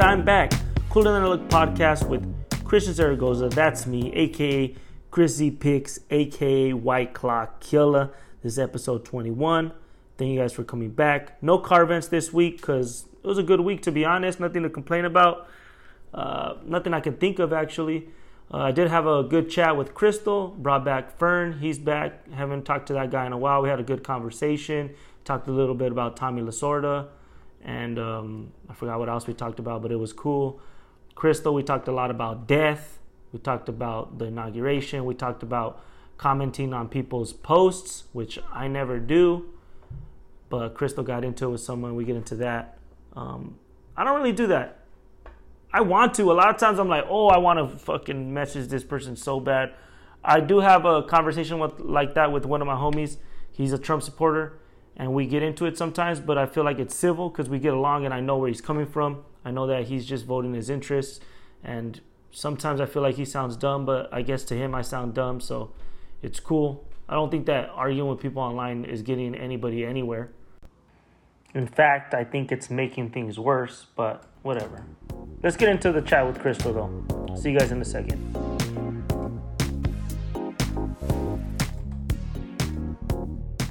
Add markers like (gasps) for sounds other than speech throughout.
And I'm back. Cooler Than I Look podcast with Christian Zaragoza. That's me, aka Chris Z Picks, aka White Clock Killer. This is episode 21. Thank you guys for coming back. No car events this week because it was a good week to be honest. Nothing to complain about. Uh, nothing I can think of actually. Uh, I did have a good chat with Crystal. Brought back Fern. He's back. Haven't talked to that guy in a while. We had a good conversation. Talked a little bit about Tommy Lasorda, and um, I forgot what else we talked about, but it was cool. Crystal, we talked a lot about death. We talked about the inauguration. We talked about commenting on people's posts, which I never do. But Crystal got into it with someone. We get into that. Um, I don't really do that. I want to. A lot of times I'm like, oh, I want to fucking message this person so bad. I do have a conversation with like that with one of my homies. He's a Trump supporter, and we get into it sometimes. But I feel like it's civil because we get along, and I know where he's coming from. I know that he's just voting his interests, and sometimes I feel like he sounds dumb, but I guess to him I sound dumb, so it's cool. I don't think that arguing with people online is getting anybody anywhere. In fact, I think it's making things worse, but whatever. Let's get into the chat with Crystal though. See you guys in a second.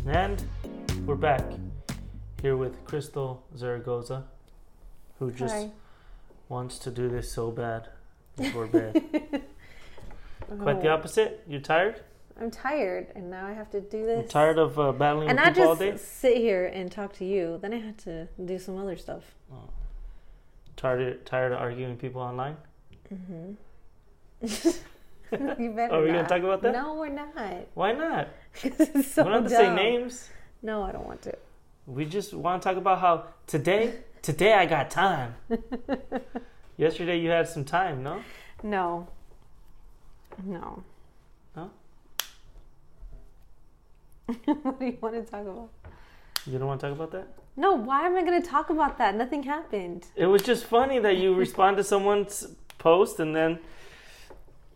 And we're back here with Crystal Zaragoza, who just Hi. wants to do this so bad (laughs) before bed. Quite the opposite. You're tired? I'm tired, and now I have to do You're this. tired of uh, battling and with not people all just sit here and talk to you. Then I had to do some other stuff. Tired, tired of arguing with people online? (laughs) You better. (laughs) Are we gonna talk about that? No, we're not. Why not? it's so we don't have to say names. No, I don't want to. We just want to talk about how today, today I got time. (laughs) Yesterday you had some time, no? No. No. No? (laughs) what do you want to talk about? You don't want to talk about that? No, why am I going to talk about that? Nothing happened. It was just funny that you respond to someone's post and then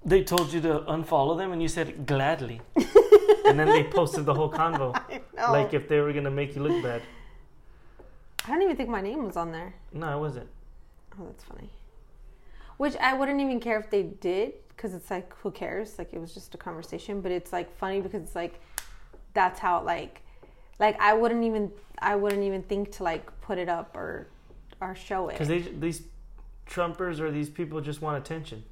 they told you to unfollow them and you said gladly. (laughs) and then they posted the whole (laughs) convo. Like if they were going to make you look bad. I don't even think my name was on there. No, it wasn't. Oh, that's funny. Which I wouldn't even care if they did, because it's like, who cares? Like, it was just a conversation. But it's like funny because it's like, that's how like, like I wouldn't even, I wouldn't even think to like put it up or, or show it. Because these Trumpers or these people just want attention.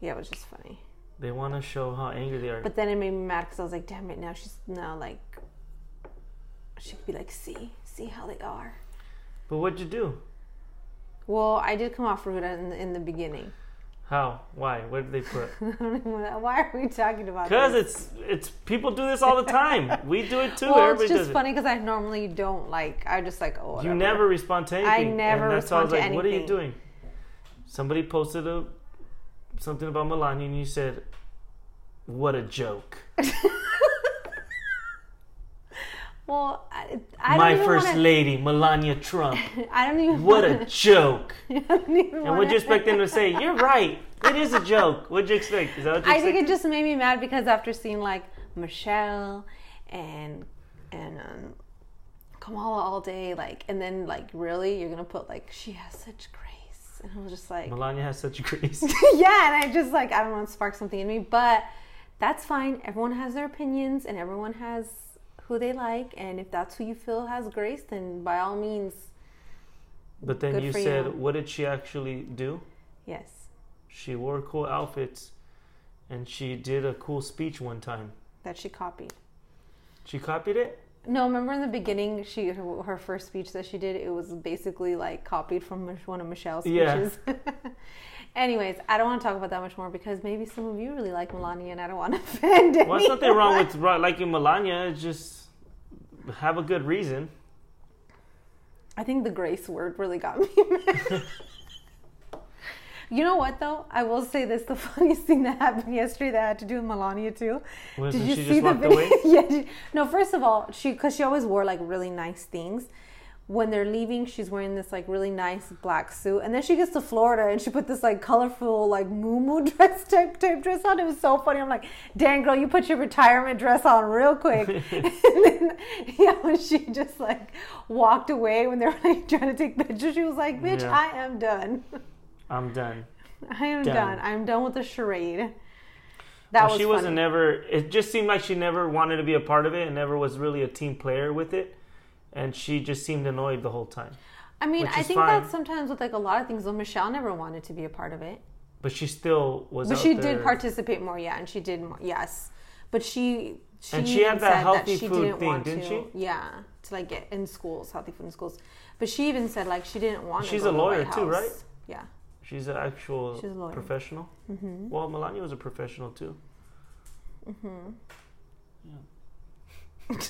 Yeah, it was just funny. They want to show how angry they are. But then it made me mad because I was like, damn it, now she's now like, she could be like, see, see how they are. But what'd you do? Well, I did come off rude in, in the beginning. How? Why? What did they put? (laughs) I don't even wanna- Why are we talking about it? Because it's it's people do this all the time. We do it too. well, Everybody it's just funny because I normally don't like. I just like oh. You never respond to anything. never and that's why I was like, respond to What are you doing? Somebody posted a something about Melania, and you said, "What a joke!" (laughs) Well, I, I My don't even first wanna, lady, Melania Trump. (laughs) I don't even. What wanna, a joke! (laughs) I don't even And wanna- what'd you expect them to say? You're right. It is a joke. What'd you expect? Is that what you I think it just made me mad because after seeing like Michelle and and um, Kamala all day, like, and then like really, you're gonna put like she has such and I was just like, Melania has such grace. (laughs) yeah, and I just like I don't want to spark something in me, but that's fine. Everyone has their opinions, and everyone has who they like, and if that's who you feel has grace, then by all means, But then Good you said, you. what did she actually do? yes. She wore cool outfits, and she did a cool speech one time. That she copied. She copied it. No, remember in the beginning, she her, her first speech that she did, it was basically like copied from one of Michelle's speeches. Yeah. (laughs) Anyways, I don't want to talk about that much more because maybe some of you really like Melania, and I don't want to (laughs) offend Well, there's nothing wrong with liking Melania. It's just have a good reason. I think the grace word really got me. (laughs) you know what though? I will say this: the (laughs) funniest thing that happened yesterday that I had to do with Melania too. Wasn't Did you see the video? (laughs) yeah. she- no, first of all, she because she always wore like really nice things. when they're leaving, she's wearing this like really nice black suit, and then she gets to Florida and she put this like colorful like moo (laughs) dress type, type dress on. It was so funny. I'm like, dang girl, you put your retirement dress on real quick. and then yeah, when she just like walked away when they were like trying to take pictures, she was like, bitch, Yeah. I am done. I'm done. I am Done. done. I'm done with the charade. That Well, was she wasn't funny. never. It just seemed like she never wanted to be a part of it, and never was really a team player with it. And she just seemed annoyed the whole time. I mean, I think fine. that sometimes with like a lot of things, though, Michelle never wanted to be a part of it. But she still was. But she there. did participate more, yeah, and she did more, yes. But she, she And she had even that said healthy she food didn't thing, want didn't to, she? Yeah, to like get in schools, healthy food in schools. But she even said like she didn't want. She's to a lawyer too, right? Yeah. She's an actual She's a professional. hmm Well, Melania was a professional too. (laughs)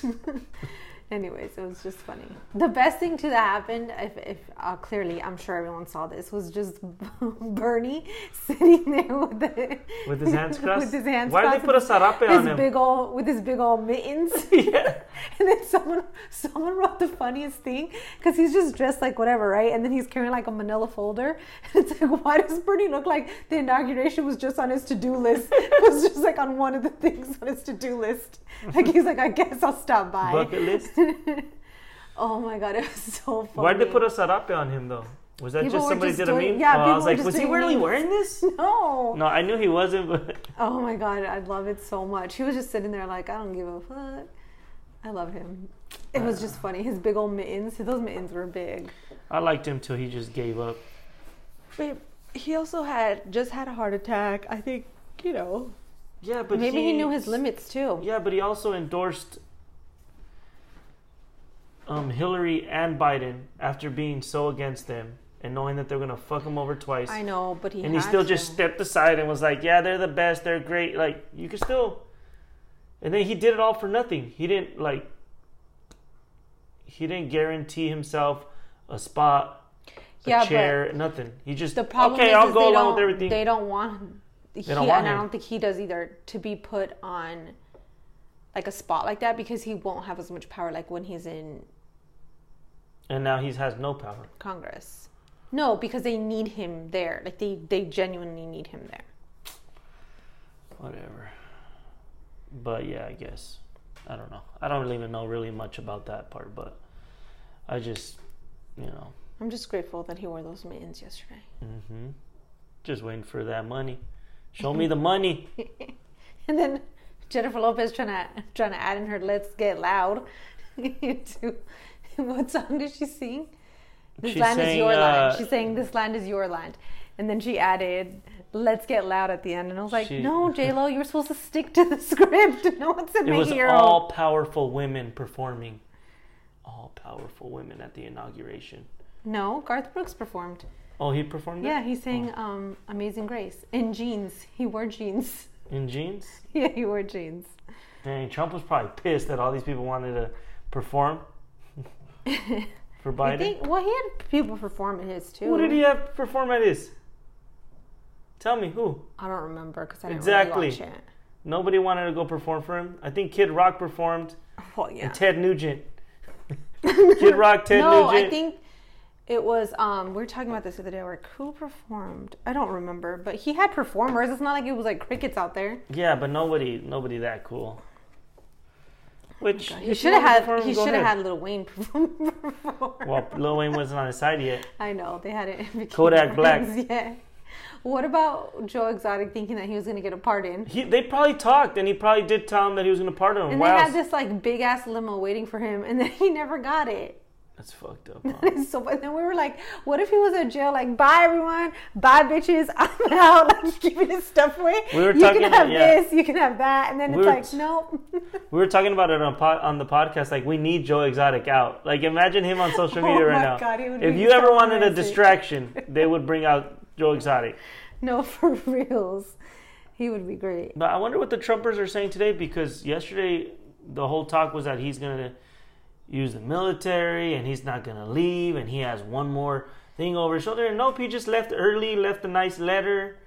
Anyways, it was just funny. The best thing to that happened, if, if uh, clearly I'm sure everyone saw this, was just (laughs) Bernie sitting there with the (laughs) With his hands crossed. with his hands Why did they put a sarape on his him? big old with his big old mittens. (laughs) yeah. And then someone someone wrote the funniest thing because he's just dressed like whatever, right? And then he's carrying like a manila folder. And it's like, why does Bernie look like the inauguration was just on his to do list? It was just like on one of the things on his to do list. Like he's like, I guess I'll stop by. Bucket list. (laughs) oh my god, it was so funny. Why'd they put a sarape on him though? Was that People just somebody just did a meme? yeah, oh, I people was were like, just was he really memes. wearing this? (laughs) No. No, I knew he wasn't, but (laughs) Oh my god, I love it so much. He was just sitting there like, I don't give a fuck. I love him. It was just uh. funny. His big old mittens. Those mittens were big. I liked him till he just gave up. But he also had just had a heart attack. I think you know. Yeah, but maybe he, knew his limits too. Yeah, but he also endorsed um, Hillary and Biden after being so against them and knowing that they're gonna fuck him over twice. I know, but he and he still to. just stepped aside and was like, "Yeah, they're the best. They're great. Like you can still." And then he did it all for nothing. He didn't like. He didn't guarantee himself a spot, a Yeah, chair, nothing. He just the problem okay. is, I'll is go they along don't, with everything. They don't want. He, don't want and I don't think he does either to be put on like a spot like that because he won't have as much power like when he's in and now he has no power. Congress. No, because they need him there. Like they they genuinely need him there. Whatever. But yeah, I guess. I don't know. I don't even know really much about that part, but I just, you know, I'm just grateful that he wore those mittens yesterday. hmm just waiting for that money. Show (laughs) me the money. And then Jennifer Lopez trying to trying to add in her "Let's Get Loud" to (laughs) what song did she sing? This She land is your uh, land. She's saying this land is your land, and then she added "Let's Get Loud" at the end, and I was like, She- "No, (laughs) J Lo, you're supposed to stick to the (laughs) script. No one said It was your all powerful women performing. All powerful women at the inauguration. No, Garth Brooks performed. Oh, he performed Yeah, it? he sang um, "Amazing Grace" in jeans. He wore jeans. In jeans. (laughs) Yeah, he wore jeans. Dang, Trump was probably pissed that all these people wanted to perform (laughs) for Biden. think. Well, he had people perform at his too. Who did he have perform at his? Tell me who. I don't remember because I didn't Exactly. really watch it. Nobody wanted to go perform for him. I think Kid Rock performed Well, yeah. and Ted Nugent. (laughs) Kid Rock, Ted no, Nugent. I think it was. Um, we were talking about this the other day. Like, who performed? I don't remember, but he had performers. It's not like it was like crickets out there. Yeah, but nobody, nobody that cool. Which He should have had. perform, He should have had Lil Wayne (laughs) perform. Well, Lil Wayne wasn't on his side yet. I know they had it. Kodak Black. Yeah. What about Joe Exotic thinking that he was going to get a pardon? He, they probably talked, and he probably did tell him that he was going to pardon him. And Wow, they had this like big ass limo waiting for him, and then he never got it. That's fucked up. (laughs) huh? so, and then we were like, "What if he was in jail? Like, bye everyone, bye bitches, (laughs) I'm out. Like, giving his stuff away. We were you talking can have yeah. this, you can have that, and then We it's were like, nope. We were talking about it on pod, on the podcast. Like, we need Joe Exotic out. Like, imagine him on social (laughs) oh media Oh right my now. God, he would if you ever wanted a distraction, they would bring out Joe Exotic. no, for reals, he would be great. But I wonder what the Trumpers are saying today because yesterday the whole talk was that he's going to use the military and he's not going to leave and he has one more thing over his shoulder. And Nope, he just left early, left a nice letter. (laughs)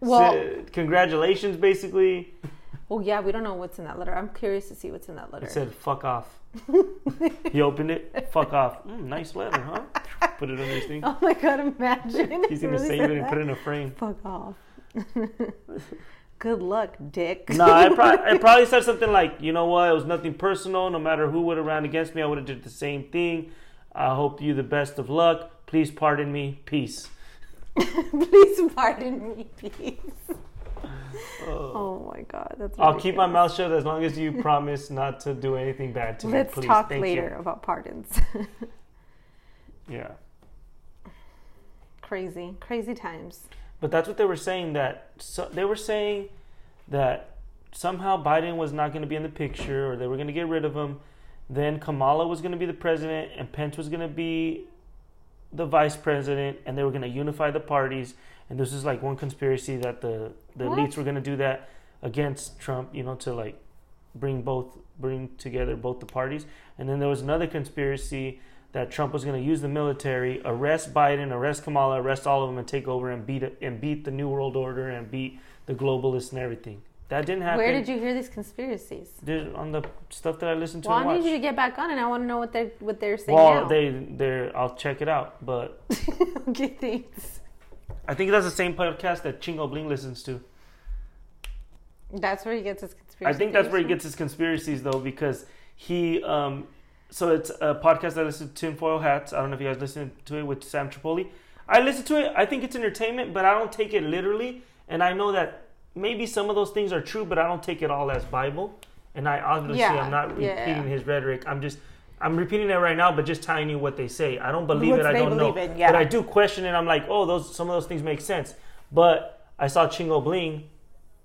Well- Said, congratulations, basically. Oh yeah, we don't know what's in that letter. I'm curious to see what's in that letter. It said "fuck off." (laughs) he opened it. Fuck off. Mm, nice letter, huh? Put it on his thing. (laughs) oh my god, imagine. He's gonna really save it and put it in a frame. Fuck off. Good luck, dick. No, I, (laughs) pro- I probably said something like, you know what, it was nothing personal. No matter who would have ran against me, I would have did the same thing. I hope you the best of luck. Please pardon me. Peace. (laughs) Please pardon me, please. Oh. oh my god, that's. I'll keep my mouth shut as long as you (laughs) promise not to do anything bad to me. Let's talk Thank later You. about pardons. Yeah. crazy, crazy times. But that's what they were saying. That so, they were saying that somehow Biden was not going to be in the picture, or they were going to get rid of him. Then Kamala was going to be the president, and Pence was going to be the vice president, and they were going to unify the parties. And this is like one conspiracy that the the What? elites were going to do that against Trump, you know, to like bring both bring together both the parties. And then there was another conspiracy that Trump was going to use the military, arrest Biden, arrest Kamala, arrest all of them, and take over and beat and beat the New World Order and beat the globalists and everything. That didn't happen. Where did you hear these conspiracies? Did- on the stuff that I listened to Well, I need you to get back on, and I want to know what they're what they're saying well, now. they they're I'll check it out, but (laughs) okay, thanks. I think that's the same podcast that Chingo Bling listens to. That's where he gets his conspiracy. I think that's where he gets his conspiracies though, because he um so it's a podcast that I listen to Tinfoil Hats. I don't know if you guys listen to it with Sam Tripoli. I listen to it. I think it's entertainment, but I don't take it literally. And I know that maybe some of those things are true, but I don't take it all as Bible. And I obviously Yeah, I'm not yeah. repeating his rhetoric. I'm just I'm repeating it right now, but just telling you what they say. I don't believe What it. I don't know, in, yeah. but I do question it. I'm like, oh, those some of those things make sense. But I saw Chingo Bling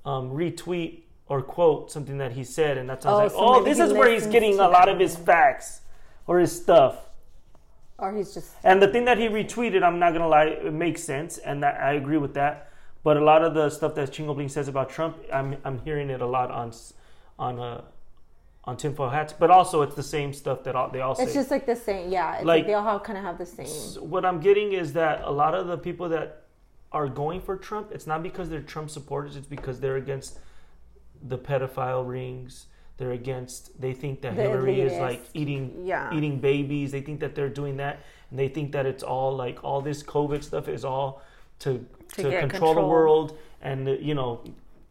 um, retweet or quote something that he said, and that's I was Oh, like, so oh, this is where he's getting a lot of his facts or his stuff. Or he's just And the thing that he retweeted, I'm not gonna lie, it makes sense, and that, I agree with that. But a lot of the stuff that Chingo Bling says about Trump, I'm I'm hearing it a lot on on uh, on tinfoil hats, but also it's the same stuff that all, they all say. it's just like the same. Yeah, it's Like- like, they all kind of have the same. What I'm getting is that a lot of the people that are going for Trump, it's not because they're Trump supporters, it's because they're against the pedophile rings. They're against. They think that The Hillary is like eating Yeah. eating babies. They think that they're doing that, and they think that it's all like all this COVID stuff is all to To to, get control, the world and you know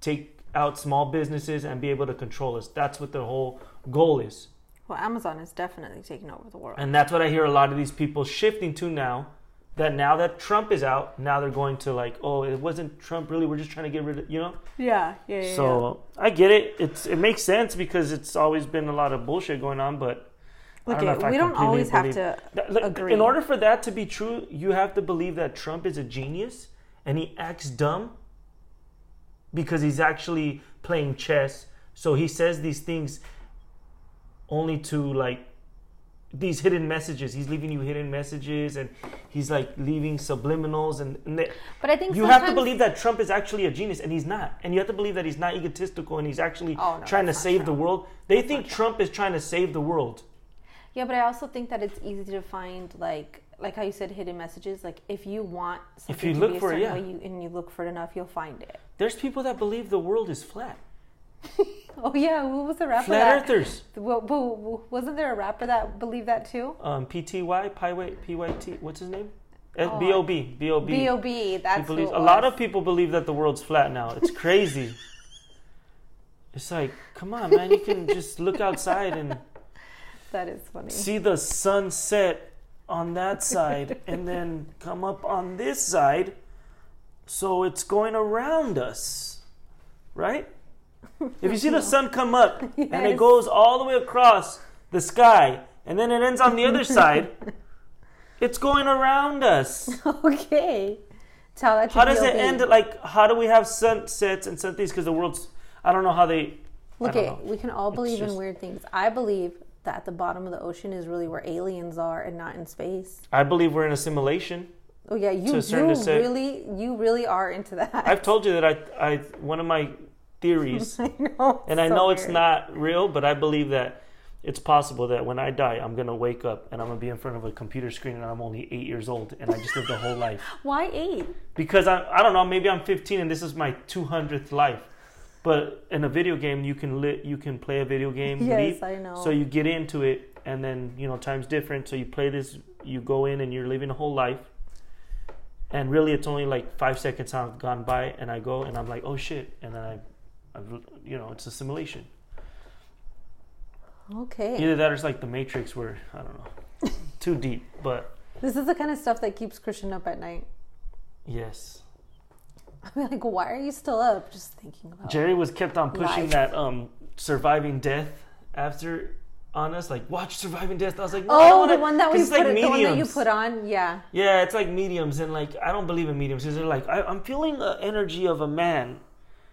take out small businesses and be able to control us. That's what the whole goal is. Well, Amazon is definitely taking over the world. And that's what I hear a lot of these people shifting to now. That now that Trump is out, now they're going to like, oh, it wasn't Trump really. We're just trying to get rid of, you know. yeah, yeah, yeah. So I get it. It's it makes sense because it's always been a lot of bullshit going on. But Look, don't know it, if I we don't always have to look, agree. in order for that to be true, you have to believe that Trump is a genius and he acts dumb because he's actually playing chess. So he says these things only to like these hidden messages. He's leaving you hidden messages and he's like leaving subliminals and, and they, But I think you have to believe that Trump is actually a genius and he's not. And you have to believe that he's not egotistical and he's actually Oh, no, trying to that's save the world. They think Trump is trying to save the world. Yeah, but I also think that it's easy to find like like how you said hidden messages. Like if you want something you to look for it, yeah. you, and you look for it enough, you'll find it. There's people that believe the world is flat. (laughs) Oh yeah, who was the rapper? Flat that, earthers. Well, well, wasn't there a rapper that believed that too? Um, PTY, Py- PYT, what's his name? Oh, Uh, B.O.B. B.O.B. B.O.B. That's believes, a lot of people believe that the world's flat now. It's crazy. (laughs) it's like, come on, man. You can just look outside and (laughs) That is funny. see the sunset on that side and then come up on this side. So it's going around us, right? If you see the sun come up (laughs) and it goes all the way across the sky and then it ends on the other side, (laughs) it's going around us. okay. Tell that to How does it end? Like, how do we have sunsets and sunthings? Because the world's, I don't know how they. Look, know. we can all believe just- in weird things. I believe that the bottom of the ocean is really where aliens are and not in space. I believe we're in a simulation. Oh yeah, you To a certain you really you really are into that. I've told you that I, I one of my theories, (laughs) I know, and I so know it's not real, but I believe that it's possible that when I die, I'm gonna wake up and I'm gonna be in front of a computer screen and I'm only eight years old and I just lived a whole (laughs) life Why eight? because I I don't know maybe I'm 15 and this is my 200th life, But in a video game, you can lit, you can play a video game. (laughs) Yes, leap. I know. So you get into it, and then you know time's different. So you play this, you go in, and you're living a whole life. And really, it's only like five seconds have gone by, and I go, and I'm like, oh shit, and then I, I you know, it's a simulation. Okay. Either that or it's like the Matrix, where I don't know, (laughs) too deep. But This is the kind of stuff that keeps Christian up at night. yes, I'm like, why are you still up? Just thinking about. Jerry was kept on pushing Life. that um surviving death after on us, like watch surviving death. I was like, no, Oh, wanna- the one that we put, like the one that you put on, yeah. Yeah, it's like mediums, and like I don't believe in mediums because they're like I, I'm feeling the energy of a man.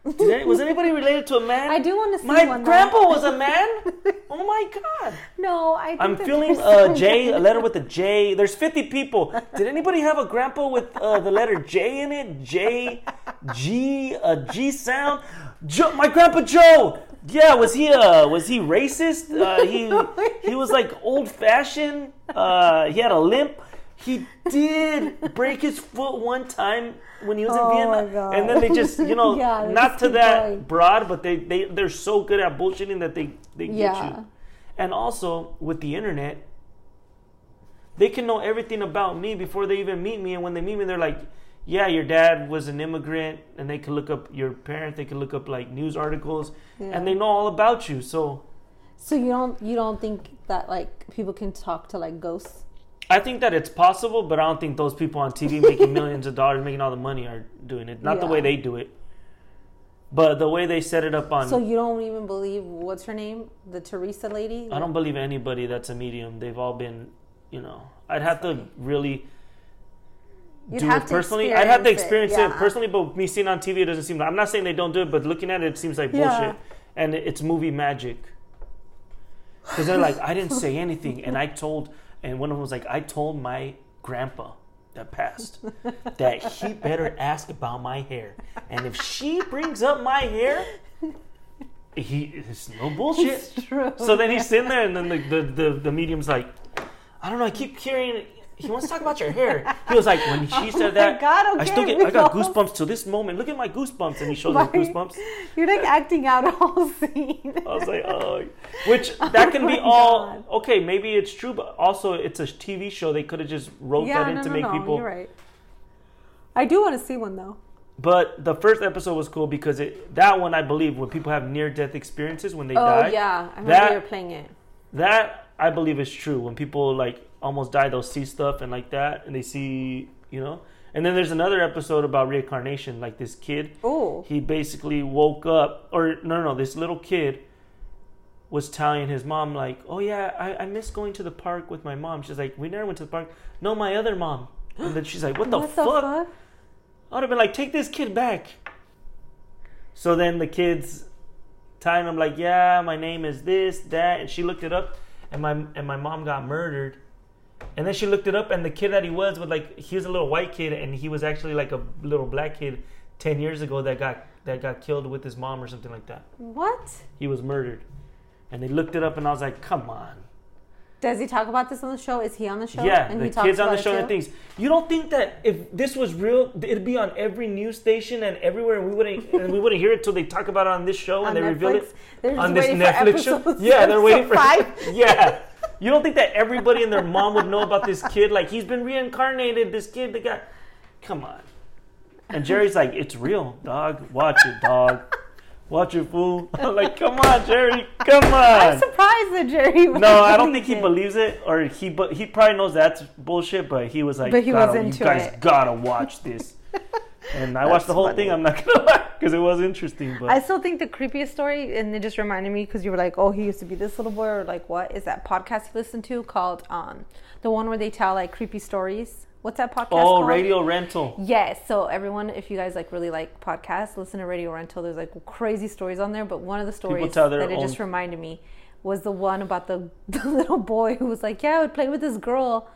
Did was anybody related to a man? I do want to see My one. grandpa though. was a man. Oh my god! No, I. Think I'm feeling a J, a letter with a J. There's 50 people. Did anybody have a grandpa with uh, the letter J in it? J, G, a G sound. Joe, my grandpa Joe. Yeah, was he uh was he racist? Uh, he he was like old fashioned. Uh, he had a limp. He did break his foot one time when he was Oh in Vietnam, and then they just you know (laughs) Yeah, not to that going. broad, but they they they're so good at bullshitting that they they get you. And also with the internet, they can know everything about me before they even meet me. And when they meet me, they're like, "Yeah, your dad was an immigrant," and they can look up your parents. They can look up like news articles, Yeah. and they know all about you. So So you don't you don't think that like people can talk to like ghosts? I think that it's possible, but I don't think those people on TV making millions of dollars, making all the money, are doing it. Not the way they do it, but the way they set it up on. So you don't even believe what's her name, the Theresa lady? I don't believe anybody that's a medium. They've all been, you know. I'd have to really You'd do have it to personally. I'd have to experience it, it, personally, but me seeing on TV, it doesn't seem. I'm not saying they don't do it, but looking at it, it seems like Yeah. bullshit, and it's movie magic. Because they're like, I didn't (laughs) say anything, and I told, and one of them was like, I told my grandpa that passed that he better ask about my hair, and if she brings up my hair, he it's no bullshit. It's. So then he's sitting there, and then the, the, the, the medium's like, I don't know, I keep hearing. He wants to talk about your hair. He was like, when she said (laughs) Oh that, God, I still get, I got goosebumps to this moment. Look at my goosebumps, and he shows us goosebumps. (laughs) You're like acting out a whole scene. I was like, oh, which (laughs) oh that can be my all God. okay. Maybe it's true, but also it's a TV show. They could have just wrote yeah, that in no, to no, make no. people. You're right. I do want to see one though. But the first episode was cool because it that one I believe when people have near death experiences when they Oh die. yeah, I remember That- you were playing it. That I believe is true. When people like almost die, they'll see stuff and like that, and they see, you know. And then there's another episode about reincarnation. Like this kid, Oh, he basically woke up, or no, no, no, this little kid was telling his mom like, "Oh yeah, I, I miss going to the park with my mom." She's like, "We never went to the park." No, my other mom. And then she's like, "What the, what fuck? the fuck? I would have been like, take this kid back. So then the kids telling him like, yeah, my name is this, that, and she looked it up, and my and my mom got murdered. And then she looked it up, and the kid that he was with like he was a little white kid, and he was actually like a little black kid ten years ago that got that got killed with his mom or something like that. What? He was murdered, and they looked it up, and I was like, come on. Does he talk about this on the show? Is he on the show? Yeah, and the he talks kids on the show and things. You don't think that if this was real, it'd be on every news station and everywhere, and we wouldn't (laughs) and we wouldn't hear it till they talk about it on this show On and they reveal it They're on this Netflix show. Yeah, they're (laughs) waiting for five. (laughs) Yeah, you don't think that everybody and their mom would know about this kid? Like he's been reincarnated. This kid, they got. Come on. And Jerry's like, it's real, dog. Watch it, dog. Watch it, fool. (laughs) I'm like, come on, Jerry. Come (laughs) on. I'm surprised that Jerry. No, I don't think he it. believes it, or he but he probably knows that's bullshit. But he was like, But he was into you guys it." gotta watch this. (laughs) And I That's watched the whole funny. thing. I'm not gonna lie because it was interesting. But I still think the creepiest story, and it just reminded me because you were like, "Oh, he used to be this little boy," or like, "What is that podcast you listen to called um the one where they tell like creepy stories?" What's that podcast? Called? Oh, called? radio rental. Yes. So everyone, if you guys like really like podcasts, listen to Radio Rental. There's like crazy stories on there, but one of the stories that it just reminded me was the one about the, (laughs) the little boy who was like, "Yeah, I would play with this girl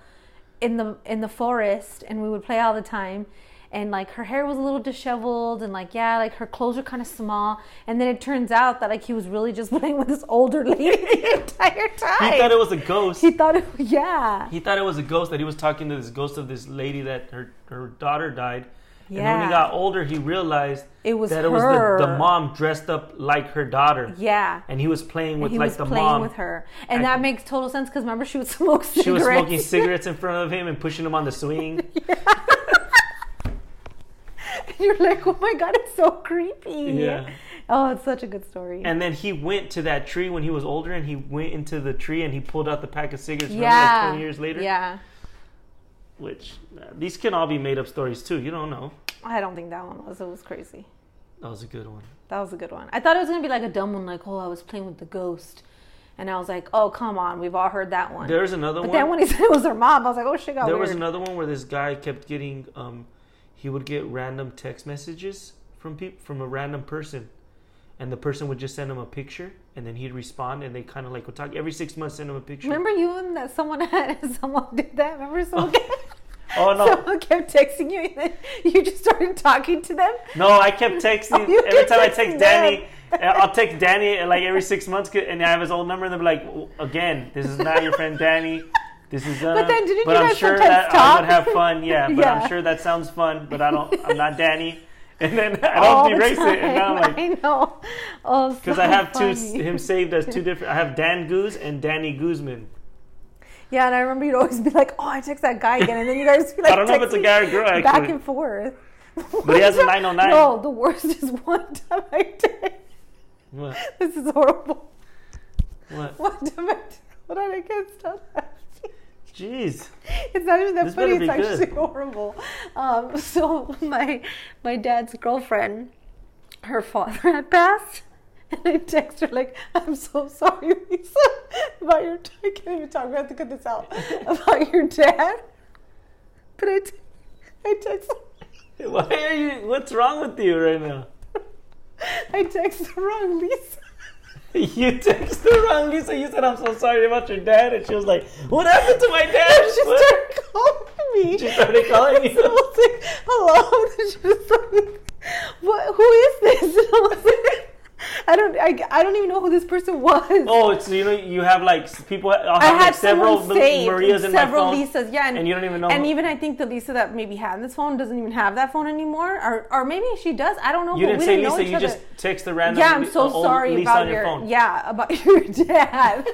in the in the forest, and we would play all the time." And like her hair was a little disheveled, and like yeah, like her clothes were kind of small. And then it turns out that like he was really just (laughs) playing with this older lady the (laughs) entire time. He thought it was a ghost. He thought it, (laughs) yeah. He thought it was a ghost that he was talking to this ghost of this lady that her her daughter died, yeah. And when he got older, he realized It was that it was the, the mom dressed up like her daughter. Yeah. And he was playing with he like was the playing mom. with her, and I- that makes total sense because remember she would smoke cigarettes. She was smoking cigarettes in front of him and pushing him on the swing. (laughs) You're like, oh my god, it's so creepy. Yeah. Oh, it's such a good story. And then he went to that tree when he was older, and he went into the tree and he pulled out the pack of cigarettes. Yeah. like twenty years later. Yeah. Which uh, these can all be made up stories too. You don't know. I don't think that one was. It was crazy. That was a good one. That was a good one. I thought it was gonna be like a dumb one, like, oh, I was playing with the ghost, and I was like, oh, come on, we've all heard that one. There's another but one. then when he said it was her mom, I was like, oh shit, got there weird. was another one where this guy kept getting um he would get random text messages from people from a random person and the person would just send him a picture and then he'd respond and they kind of like would talk every six months send him a picture Remember you and that someone (laughs) had someone did that? Remember (laughs) someone, oh no someone kept texting you and then (laughs) you just started talking to them? no i kept texting Oh, every kept time i text them. danny i'll text danny like every six months and i have his old number and they'll be like again this is not your friend danny this is uh, But then didn't but you i'm guys sure sometimes that i talk? would have fun yeah but (laughs) Yeah. i'm sure that sounds fun but i don't i'm not danny (laughs) and then i don't erase it and now i'm like. (laughs) I know. Oh, Because so I have two him saved as two different. I have Dan Goose and Danny Guzman. Yeah, and I remember you'd always be like, "Oh, I text that guy again," and then you guys be like, I don't know if it's a guy or girl back and forth. But he has a 909. No, the worst is one time I did. What? This is horrible. What? One time I did. Hold on, I can't stop laughing. Jeez. It's not even that This funny. It's actually good. horrible. Um, (laughs) so my my dad's girlfriend, her father had passed, and I text her like, "I'm so sorry, Lisa, about your. I can't even talk. We have to cut this out about your dad." But I, t- I text, (laughs) Why are you? What's wrong with you right now? (laughs) I text the wrong Lisa. (laughs) You texted wrong, Lisa. You said I'm so sorry about your dad, and she was like, "What happened to my dad?" She What? started calling me. She started calling you. So (laughs) I was like, hello. (laughs) And she was like, what, who is this? And I was like, I don't, I, I don't even know who this person was. Oh, it's you know you have like people. I have had like several Marias in my several phone, Lisas, yeah, and you don't even know. And who- even I think the Lisa that maybe had this phone doesn't even have that phone anymore, or or maybe she does. I don't know. you but didn't we say didn't Lisa. You other. just text the random. yeah, I'm so uh, sorry Lisa about your, your yeah about (laughs) your dad.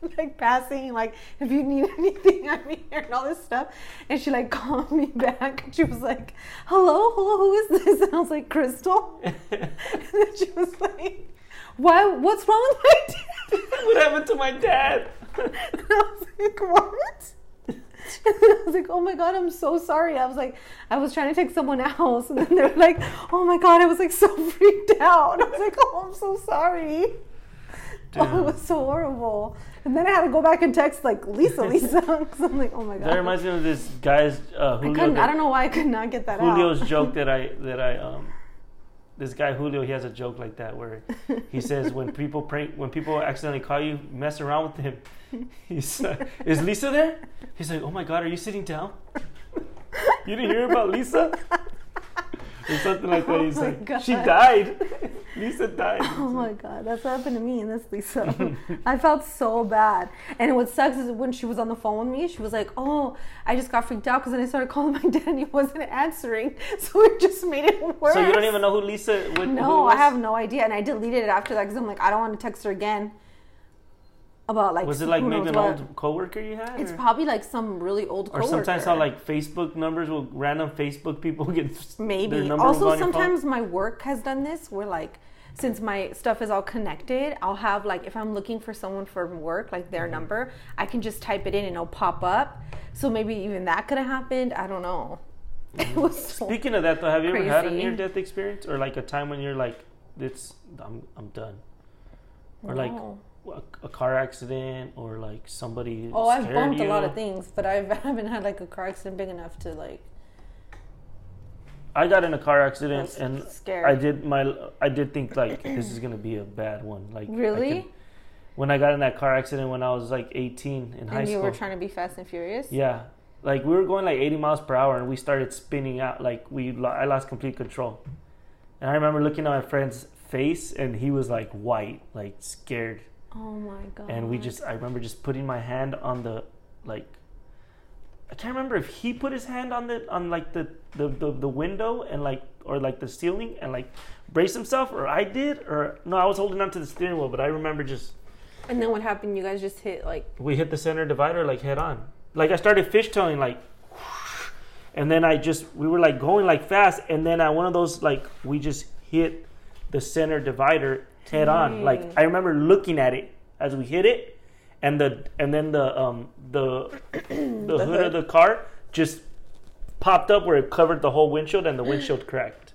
(laughs) like passing, like if you need (laughs) anything, I'm here and all this stuff. And she like (laughs) called me back and she was like, "Hello, hello, who is this?" And I was like, "Crystal." and then she was like, "Why? What's wrong with my dad?" what happened to my dad? And I was like, what? And then I was like, oh my god, I'm so sorry. I was like, I was trying to take someone else, and then they're like, oh my god, I was like so freaked out. I was like, oh, I'm so sorry. Oh, it was so horrible. And then I had to go back and text like Lisa, Lisa, (laughs) I'm like, oh my god. That reminds me of this guy's uh, I couldn't. that- I don't know why I could not get that out. Julio's out. joke that I (laughs) that I um this guy Julio he has a joke like that where he says (laughs) when people prank when people accidentally call you mess around with him he's uh, is Lisa there he's like oh my god are you sitting down you didn't hear about Lisa or something like that Oh he's my like she died. (laughs) Lisa died. Oh my god, that's what happened to me and this Lisa. (laughs) I felt so bad. And what sucks is when she was on the phone with me, she was like, "Oh, I just got freaked out because then I started calling my (laughs) dad and he wasn't answering, so it just made it worse." so you don't even know who Lisa would No, I have no idea, and I deleted it after that because I'm like, I don't want to text her again about like. was it like maybe an what. old coworker you had It's or? probably like some really old. or sometimes how coworker. like Facebook numbers will random Facebook people (laughs) get Maybe. Also, sometimes my work has done this where, like, since my stuff is all connected, I'll have, like, if I'm looking for someone from work, like Mm-hmm. their number, I can just type it in and it'll pop up. So maybe even that could have happened. I don't know. (laughs) It was so. Speaking of that, though, have you ever had a near-death experience, or like a time when you're like, "It's I'm I'm done," or like No. a, a car accident, or like somebody. Oh, I've bumped a lot of things, but I've, (laughs) I haven't had, like, a car accident big enough to, like, I got in a car accident, and. I did my I did think like this is gonna be a bad one. Like I Really? could- when I got in that car accident when I was like 18 in high and you school. were trying to be fast and furious? Yeah, like we were going like 80 miles per hour, and we started spinning out. Like we, I lost complete control. And I remember looking at my friend's face, and he was like white, like scared. Oh my god. And we just, I remember just putting my hand on the, like, I can't remember if he put his hand on the on like the the, the, the window and like or like the ceiling and like brace himself or I did or no I was holding on to the steering wheel but I remember just And then what happened? You guys just hit like we hit the center divider like head on like I started fishtailing like and then I just we were like going like fast and then at one of those like we just hit the center divider head on. Like I remember looking at it as we hit it and the and then the um the (coughs) the, hood, of the car just popped up where it covered the whole windshield and the (gasps) windshield cracked.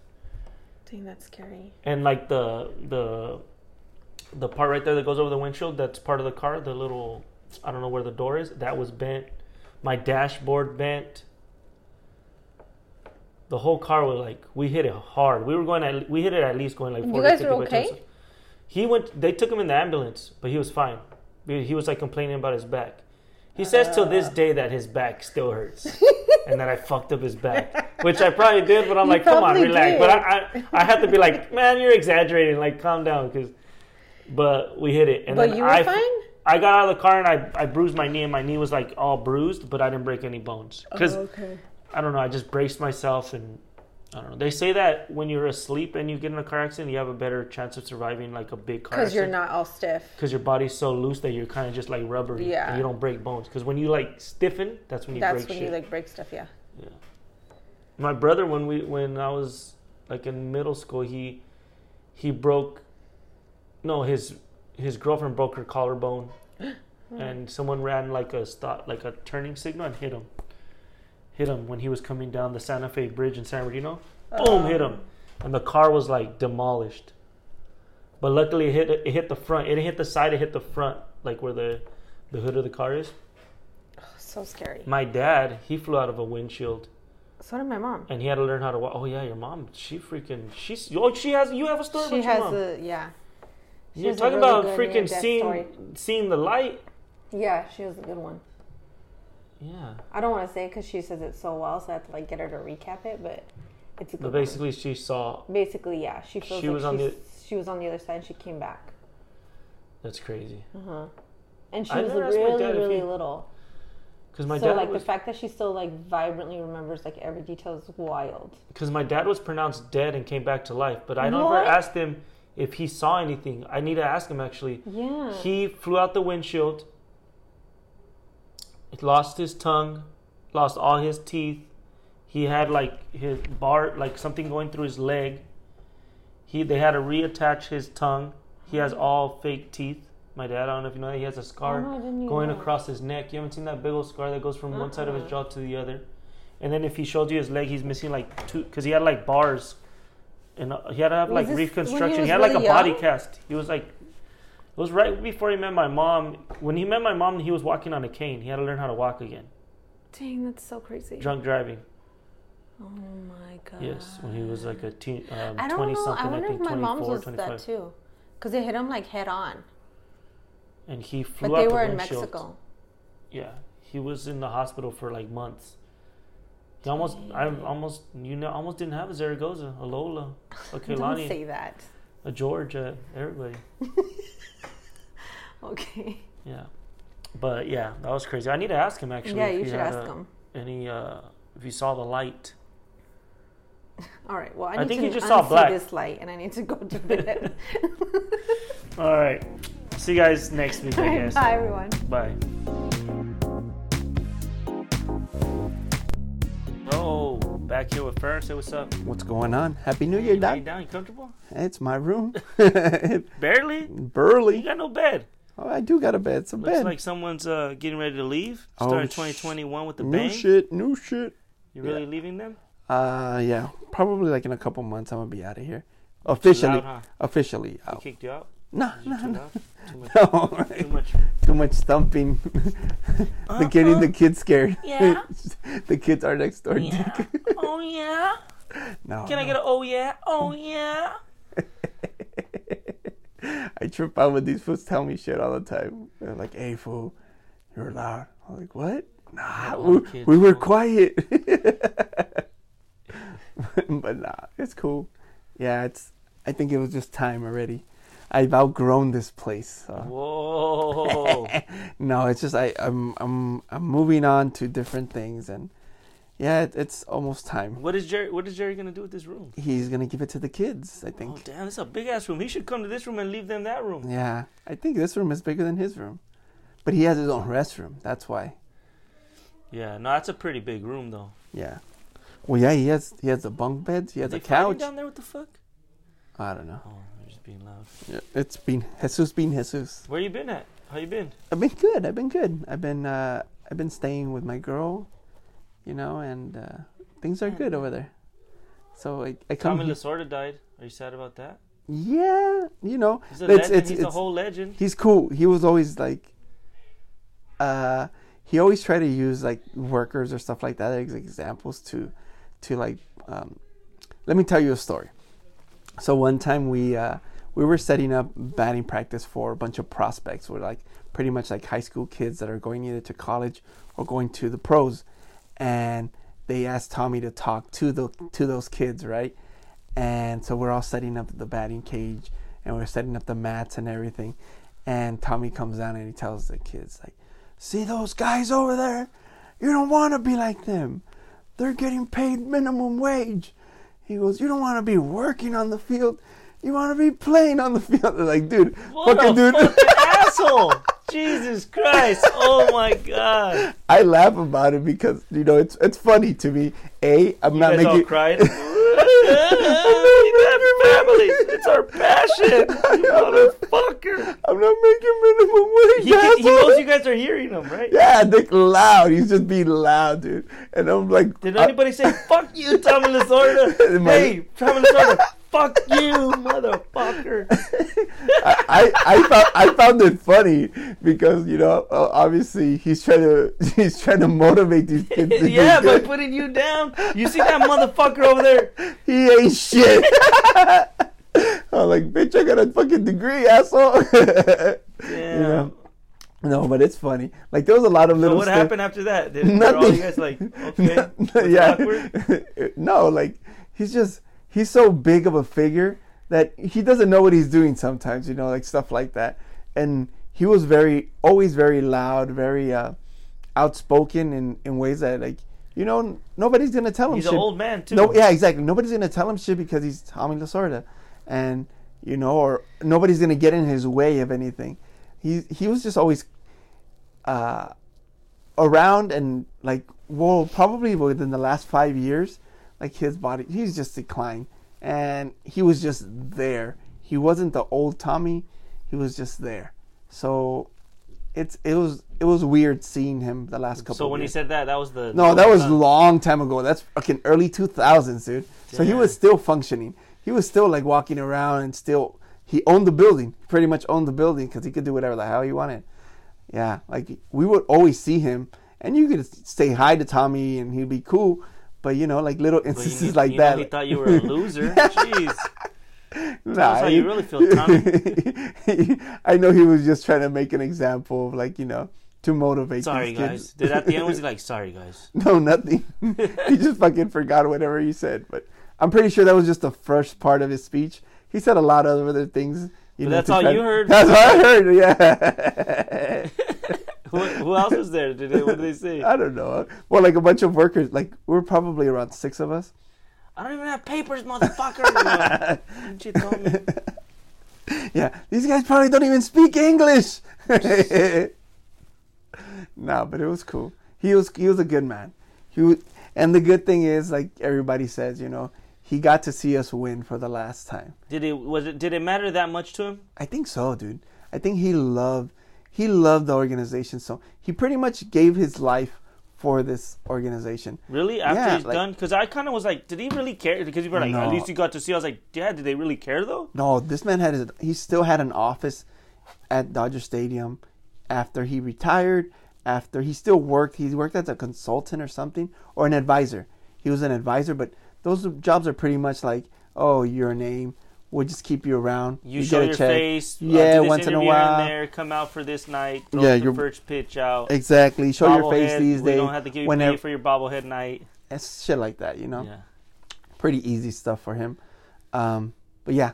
Dang, that's scary. and like the the the part right there that goes over the windshield that's part of the car the little i don't know where the door is that was bent. My dashboard bent. The whole car was like we hit it hard. We were going at we hit it at least going like 40, You guys were okay? 10. He went they took him in the ambulance but he was fine he was like complaining about his back he says till this day that his back still hurts (laughs) and that I fucked up his back, which I probably did. But I'm like, come on, relax. did. But I, I, I had to be like, man, you're exaggerating. Like, calm down, because. But we hit it, and But then you were I, fine? I got out of the car and I, I bruised my knee, and my knee was like all bruised, but I didn't break any bones because oh, okay. I don't know. I just braced myself, and I don't know. They say that when you're asleep and you get in a car accident, you have a better chance of surviving like a big car Because you're not all stiff. because your body's so loose that you're kind of just like rubbery. Yeah. And you don't break bones. Because when you like stiffen, that's when you That's break when shit. you like break stuff. Yeah. Yeah. My brother, when we when I was like in middle school, he he broke. No, his his girlfriend broke her collarbone, (gasps) and someone ran like a stop, like a turning signal and hit him. Hit him when he was coming down the Santa Fe Bridge in San Bernardino. Uh-huh. Boom! Hit him, and the car was like demolished. But luckily, it hit it hit the front. It didn't hit the side. It hit the front, like where the the hood of the car is. So scary. My dad, he flew out of a windshield. So did my mom. and he had to learn how to walk. Oh yeah, your mom, she freaking, she's oh she has you have a story She about has your mom. a yeah. she You're talking really about freaking seeing story. seeing the light. Yeah, she was a good one. Yeah, I don't want to say it because she says it so well, so I have to like get her to recap it. But it's a good but basically she saw. Basically, yeah, she feels She like was on the- she was on the other side. and She came back. That's crazy. Uh huh. And she I was never asked my really, dad really he- little. Because my so dad like was the fact that she still like vibrantly remembers like every detail is wild. because my dad was pronounced dead and came back to life. But I never asked him if he saw anything. I need to ask him actually. Yeah. He flew out the windshield. Lost his tongue, lost all his teeth. He had like his bar, like something going through his leg. He they had to reattach his tongue. He has all fake teeth. My dad, I don't know if you know that he has a scar Oh, no, I didn't even going know. across his neck. You haven't seen that big old scar that goes from one side of his Uh-uh. jaw to the other. And then if he showed you his leg, he's missing like two because he had like bars, and uh, he had to have Was like this he reconstruction. He, was had like a really body cast. He was like it was right before he met my mom. When he met my mom, he was walking on a cane. He had to learn how to walk again. Dang, that's so crazy. Drunk driving. Oh my god. Yes, when he was like a teen, um, I don't 20 know. something, I I, wonder think if my mom's 24, was 25. that too, because they hit him like head on. And he flew But out they the were in windshield. Mexico. Yeah, he was in the hospital for like months. He almost, I almost, you know, almost didn't have a Zaragoza, a Lola, a (laughs) Don't say that. A Georgia, everybody. (laughs) Okay. Yeah, but yeah, that was crazy. I need to ask him actually. yeah, if you he should ask a- him. Any, uh, if he saw the light. (laughs) All right. Well, I I need think to you just saw black. this light, and I need to go to bed. (laughs) All right, see you guys next week, I guess. bye, everyone. Bye. Oh, back here with Ferris. Say what's up. What's going on? Happy New Year, lay Doc. down? You comfortable? It's my room. (laughs) Barely. Barely. You got no bed. Oh, I do got a bed. It's a Looks bed. like someone's uh, getting ready to leave. Oh, Starting sh- 2021 with the new bang. shit. New shit. You really leaving them? Uh, yeah. Probably like in a couple months, I'm gonna be out of here. Officially. loud, huh? Officially They out. kicked you out? Nah, Too no. nah. loud? (laughs) Too much. No. Too much. Too much thumping. (laughs) the getting the uh-huh. kids scared. Yeah. (laughs) the kids are next door. Yeah. Dick. Oh yeah. no. Can I get a oh yeah? Oh yeah. I trip out when these fools tell me shit all the time. They're like, "Hey, fool, you're loud." I'm like, "What? Nah, we, kids, we were fool. quiet." but nah, it's cool. Yeah, it's. I think it was just time already. I've outgrown this place. So. Whoa. (laughs) no, it's just I I'm I'm I'm moving on to different things and yeah, it, it's almost time. what is Jerry? What is Jerry gonna do with this room? He's gonna give it to the kids. I oh, think. Oh damn, this is a big ass room. He should come to this room and leave them that room. Yeah, I think this room is bigger than his room, but he has his own restroom. That's why. Yeah, no, that's a pretty big room though. Yeah. Well, yeah, he has he has the bunk beds. He has They a couch. down there. What the fuck? I don't know. Oh, being loud. Yeah, it's been Jesus been Jesus. Where you been at? How you been? I've been good. I've been good. I've been uh, I've been staying with my girl, you know, and uh, things are good over there. So I I come. Tommy Lasorda died. Are you sad about that? yeah, you know, He's a it's it's He's a whole legend. he's cool. He was always like, uh, he always tried to use like workers or stuff like that as examples to, to like, um, let me tell you a story. So one time we uh, we were setting up batting practice for a bunch of prospects. We're like pretty much like high school kids that are going either to college or going to the pros, and they asked Tommy to talk to the to those kids, right? And so we're all setting up the batting cage and we're setting up the mats and everything. And Tommy comes down and he tells the kids, like, see those guys over there? You don't want to be like them. They're getting paid minimum wage. He goes, you don't want to be working on the field. You want to be playing on the field. They're (laughs) like, dude, What fucking dude. fucking (laughs) asshole! Jesus Christ! Oh my God! I laugh about it because you know it's it's funny to me. A, I'm You not guys all making. cried. (laughs) have. It's our passion. You motherfucker. I'm not making minimum wage. He, can, he knows you guys are hearing him, right? Yeah, Nick loud. He's just being loud, dude. And I'm like, Did I- anybody say "fuck you, Tommy Lasorda"? Hey, Tommy Lasorda, fuck you, motherfucker. (laughs) I, I, I found I found it funny because you know obviously he's trying to (laughs) he's trying to motivate these kids. (laughs) Yeah, by good. putting you down. You see that motherfucker over there? he ain't shit. I'm like, bitch, I got a fucking degree, asshole. Yeah. You know? No, but it's funny. Like there was a lot of So little. what stuff- happened after that? Did, were all Nothing. you guys like, okay, No, yeah. awkward? no, like he's just he's so big of a figure that he doesn't know what he's doing sometimes, you know, like stuff like that. And he was very always very loud, very uh outspoken in in ways that like you know nobody's gonna tell him He's shit. an old man too. No, yeah, exactly. Nobody's gonna tell him shit because he's Tommy Lasorda, and you know, or nobody's gonna get in his way of anything. He he was just always uh, around and like well, probably within the last five years, like his body, he's just declined, and he was just there. He wasn't the old Tommy. He was just there. So it's it was it was weird seeing him the last couple. So when he said that, that was the No, that was long time ago. That's fucking early 2000s, dude. So he was still functioning. He was still like walking around and still he owned the building. Pretty much owned the building because he could do whatever the hell he wanted. Yeah, like we would always see him, and you could say hi to Tommy, and he'd be cool. But you know, like little But you instances like you know that. he thought you were a loser. (laughs) Jeez. Nah, how you really feel, Tommy. (laughs) I know he was just trying to make an example of like you know to motivate. Sorry, these guys. kids. Did at the end was he (laughs) like, sorry, guys? No, nothing. he just fucking forgot whatever he said. But I'm pretty sure that was just the first part of his speech. He said a lot of other things. You But know, that's all you heard? That's all I heard. Yeah. Who, who else was there? Did they, what did they say? I don't know. Well, like a bunch of workers. Like we're probably around six of us. I don't even have papers, motherfucker. (laughs) Didn't you tell me? Yeah, these guys probably don't even speak English. (laughs) no, but it was cool. He was he was a good man. He was, and the good thing is, like everybody says, you know, he got to see us win for the last time. Did it was it did it matter that much to him? I think so, dude. I think he loved he loved the organization so he pretty much gave his life for this organization. Really? After Yeah, he's like- done? Because I kind of was like, did he really care? Because you were like, No. at least you got to see. I was like, yeah, did they really care though? No, this man had his, he still had an office at Dodger Stadium after he retired. After he still worked, he worked as a consultant or something or an advisor. He was an advisor, but those jobs are pretty much like, oh, your name. We'll just keep you around. You, You show your check. face. uh, Yeah, once in a while. And there, come out for this night. Throw Yeah, your first pitch out. Exactly. Show your face Bobblehead, these We days. don't have to give you whenever for your bobblehead night. it's shit like that, you know. Yeah. pretty easy stuff for him. Um, but yeah,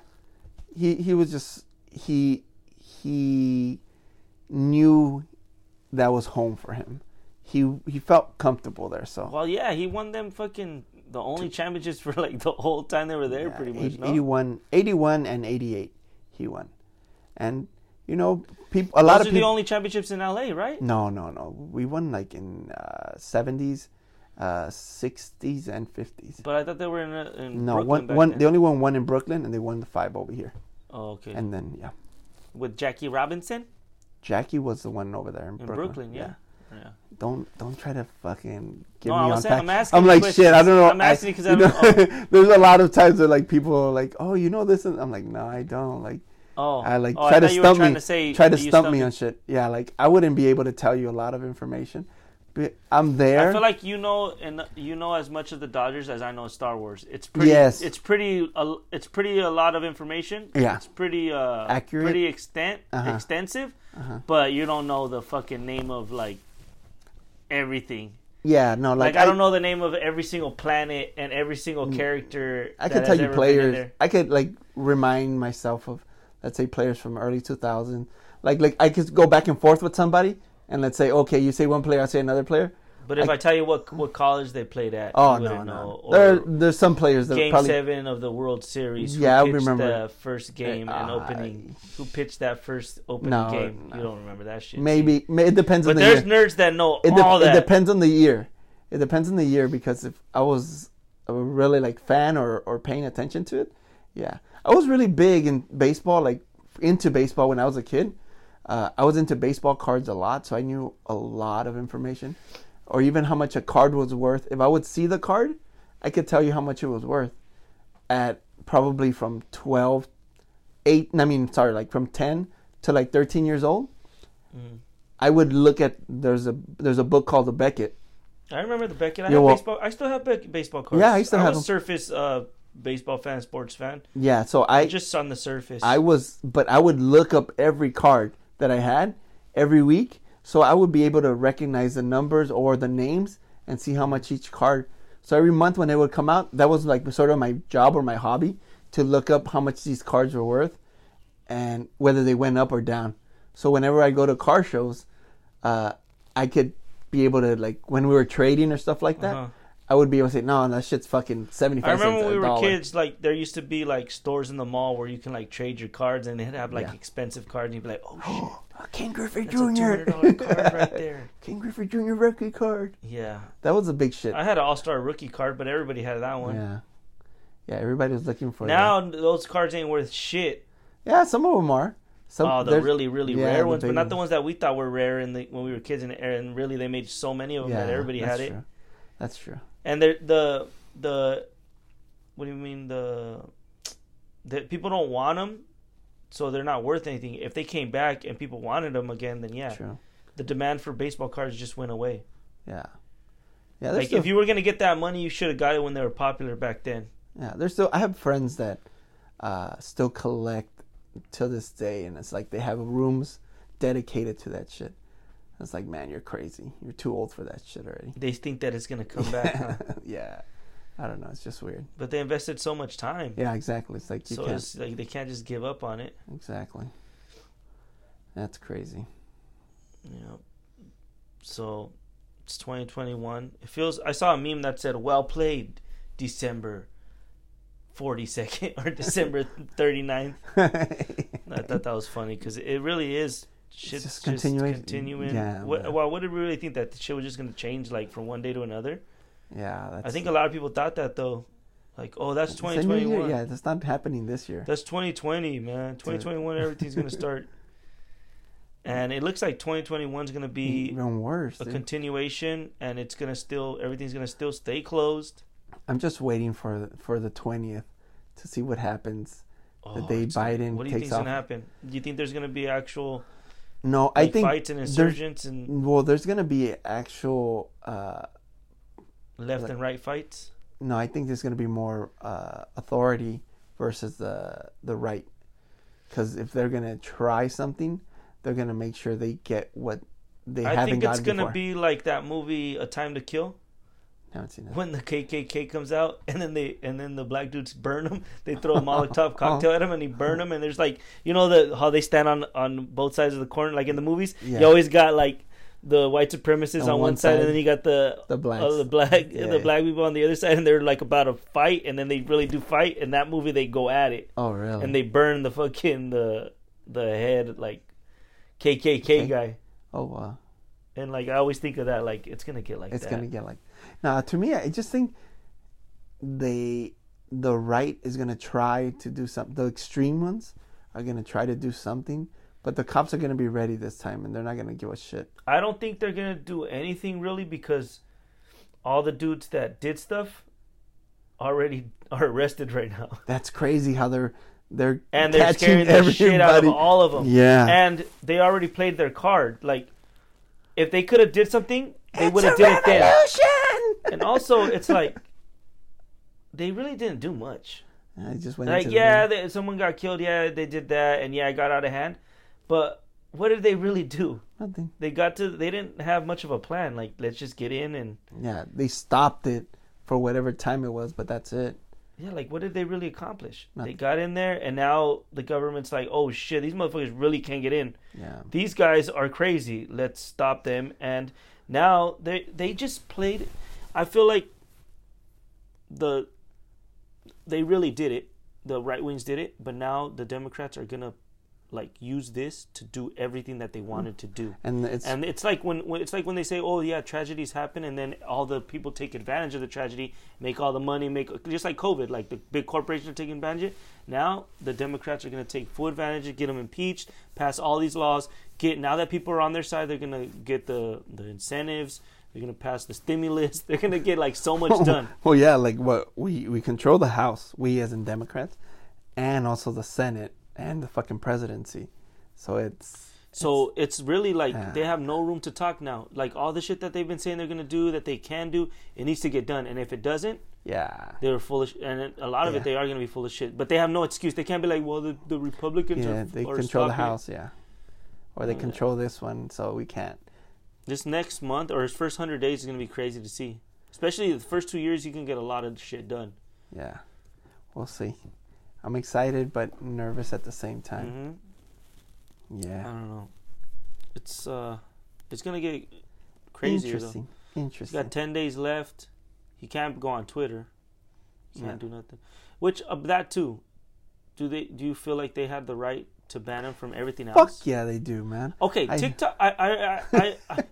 he he was just he he knew that was home for him. He he felt comfortable there. So Well, yeah, he won them fucking the only championships for like the whole time they were there, Yeah, pretty much. 80 No? 81, 81 and 88 he won. And you know, people a lot Those of are the only championships in LA, right? No, no, no. We won like in uh, 70s, uh, 60s and 50s. But I thought they were in, uh, in No, Brooklyn one one then. they only won one in Brooklyn and they won the 5 over here. Oh, okay. And then yeah. With Jackie Robinson Jackie was the one over there in, in Brooklyn. Brooklyn, yeah. yeah. Don't don't try to fucking give No, me on saying-. I'm I'm like questions. shit. I don't know. I'm asking you 'cause I you don't know, (laughs) There's a lot of times where like people are like, "Oh, you know this," and I'm like, "No, I don't." Like Oh, I like oh, try I to thought you were stump me. to say try to you stump me on shit. Yeah, like I wouldn't be able to tell you a lot of information, but I'm there. I feel like you know and you know as much of the Dodgers as I know Star Wars. It's pretty. Yes. It's pretty. Uh, it's pretty a lot of information. Yeah. It's pretty uh, Accurate. Pretty extent Uh-huh. extensive, Uh-huh. but you don't know the fucking name of like everything. yeah, no, Like, like, I, don't know the name of every single planet and every single character. Mm. I could tell you ever been in players. I could like remind myself of, let's say, players from early 2000. Like, like I could go back and forth with somebody, and let's say, okay, you say one player, I say another player. But if I, I- tell you what what college they played at, Oh no, no. There, there's some players that game probably. seven of the World Series. Who Yeah, I remember. the first game and Uh, opening. Who pitched that first opening No, game? no. You don't remember that shit. Maybe may- it depends but on the there's year. nerds that know It, de- all that. it depends on the year. It depends on the year because if I was a really like fan or or paying attention to it, yeah, I was really big in baseball, like into baseball when I was a kid. Uh, I was into baseball cards a lot, so I knew a lot of information, or even how much a card was worth. If I would see the card, I could tell you how much it was worth at probably from 12, 8, I mean, sorry, like from 10 to like 13 years old. Mhm. I would look at there's a there's a book called the Beckett. I remember the Beckett. I Yeah, have well- baseball. I still have be- baseball cards. Yeah, I still have was them. surface uh, baseball fan, sports fan. Yeah, so I just on the surface. I was but I would look up every card that I had every week so I would be able to recognize the numbers or the names and see how much each card. So every month when they would come out, that was like sort of my job or my hobby to look up how much these cards were worth and whether they went up or down. So whenever I go to car shows, uh, I could be able to like when we were trading or stuff like that, Uh-huh. I would be able to say, "No, that shit's fucking seventy I remember cents." when we were dollar." kids, like there used to be like stores in the mall where you can like trade your cards and they'd have like Yeah. expensive cards and you'd be like, oh shit, (gasps) Ken Griffey Jr. $200 card right (laughs) there. Ken Griffey Jr. rookie card. Yeah. That was a big shit. I had an All Star rookie card, but everybody had that one. Yeah, yeah. Everybody was looking for it. Now that. those cards ain't worth shit. Yeah, some of them are. Some Oh, the really, really yeah, rare ones, but not the ones. that we thought were rare in the, when we were kids, and, and really they made so many of them Yeah, that everybody had it. true. That's true. And they're, the the what do you mean the the people don't want them, so they're not worth anything. If they came back and people wanted them again, then yeah, True. the demand for baseball cards just went away. Yeah. Yeah. Like still, if you were gonna get that money, you should have got it when they were popular back then. Yeah, there's still. I have friends that uh, still collect to this day, and it's like they have rooms dedicated to that shit. It's like, man, you're crazy. You're too old for that shit already. They think that it's gonna come back, huh? (laughs) yeah. I don't know. It's just weird. but they invested so much time, Yeah, exactly. It's like you so can't. it's like they can't just give up on it. Exactly. That's crazy. You know, so it's 2021. It feels. I saw a meme that said, "Well played, December 42nd (laughs) or December (laughs) 39th." I thought that was funny because it really is. Shit's just just, continuing- continuing. yeah, What, man. well, what did we really think that the shit was just going to change like from one day to another? yeah, that's. I think a lot of people thought that though. Like, oh, that's It's a new year. 2021. Yeah, that's not happening this year. That's 2020, man. 2021, everything's going (laughs) to start. And it looks like 2021 is going to be even worse. a dude. continuation, and it's going to still, everything's going to still stay closed. I'm just waiting for the, for the twentieth to see what happens. Oh, day it's gonna- What do you takes think's going to happen? Do you think there's going to be actual No, like, I think fights and there's- insurgents and well, there's gonna be actual. Uh, left like- and right fights? no, I think there's gonna be more uh, authority versus the the right. Because if they're gonna try something, they're gonna make sure they get what they I haven't gotten. I think it's going to before. be like that movie, A Time to Kill. Haven't seen that. when the KKK comes out (laughs) and then they and then the black dudes burn him. They throw (laughs) a Molotov cocktail at him and he burn him. And there's like you know the how they stand on on both sides of the corner like in the movies. Yeah. You always got like the white supremacists on, On one side, side, and then you got the the blacks. uh, the black Yeah. the black people on the other side, and they're like about to fight, and then they really do fight. In that movie, they go at it Oh, really? and they burn the fucking the the head like KKK Okay. guy. oh, wow. And like I always think of that, like it's gonna get like it's that. gonna get like now to me i just think they the right is gonna try to do something the extreme ones are gonna try to do something but the cops are gonna be ready this time and they're not gonna give a shit I don't think they're gonna do anything really because all the dudes that did stuff already (laughs) are arrested right now, (laughs) that's crazy how they're they're and they're catching scaring the shit out of everybody. all of them. yeah And they already played their card. Like if they could have did something, they would have a did it then. And also, it's like they really didn't do much. i just went Like into the yeah, they, someone got killed. Yeah, they did that, and yeah, I got out of hand. But what did they really do? nothing They got to. They didn't have much of a plan. Like let's just get in and yeah they stopped it for whatever time it was but that's it yeah, like what did they really accomplish? They got in there, and now the government's like, oh shit, these motherfuckers really can't get in. yeah These guys are crazy. Let's stop them. And now they they just played. I feel like the they really did it. The right wings did it, but now the Democrats are gonna like use this to do everything that they wanted to do. and it's And it's like when, when it's like when they say, "Oh yeah, tragedies happen," and then all the people take advantage of the tragedy, make all the money, make just like COVID, like the big corporations are taking advantage. of it. Now the Democrats are going to take full advantage, of get them impeached, pass all these laws. Get now that people are on their side, they're going to get the the incentives. They're going to pass the stimulus. (laughs) They're going to get like so much (laughs) done. Well, yeah, like what we we control the House, we as in Democrats, and also the Senate and the fucking presidency. So it's So it's really like they have no room to talk now. Like all the shit that they've been saying they're going to do, that they can do, it needs to get done. And if it doesn't, yeah, they're full of sh- and a lot of Yeah. it they are going to be full of shit but they have no excuse they can't be like well the, the republicans yeah. are, They are control the stopping it." House, yeah, or they control this one, so we can't. This next month or his first 100 days is going to be crazy to see. Especially the first two years you can get a lot of shit done. Yeah, we'll see. I'm excited but nervous at the same time. hmm i don't know. It's uh it's going to get crazier interesting. though he's Interesting. got 10 days left. He can't go on twitter. He can't Yeah. do nothing. Which uh, that too. Do they do you feel like they had the right to ban him from everything else Fuck yeah, they do, man. Okay, I- TikTok. I I, I, I,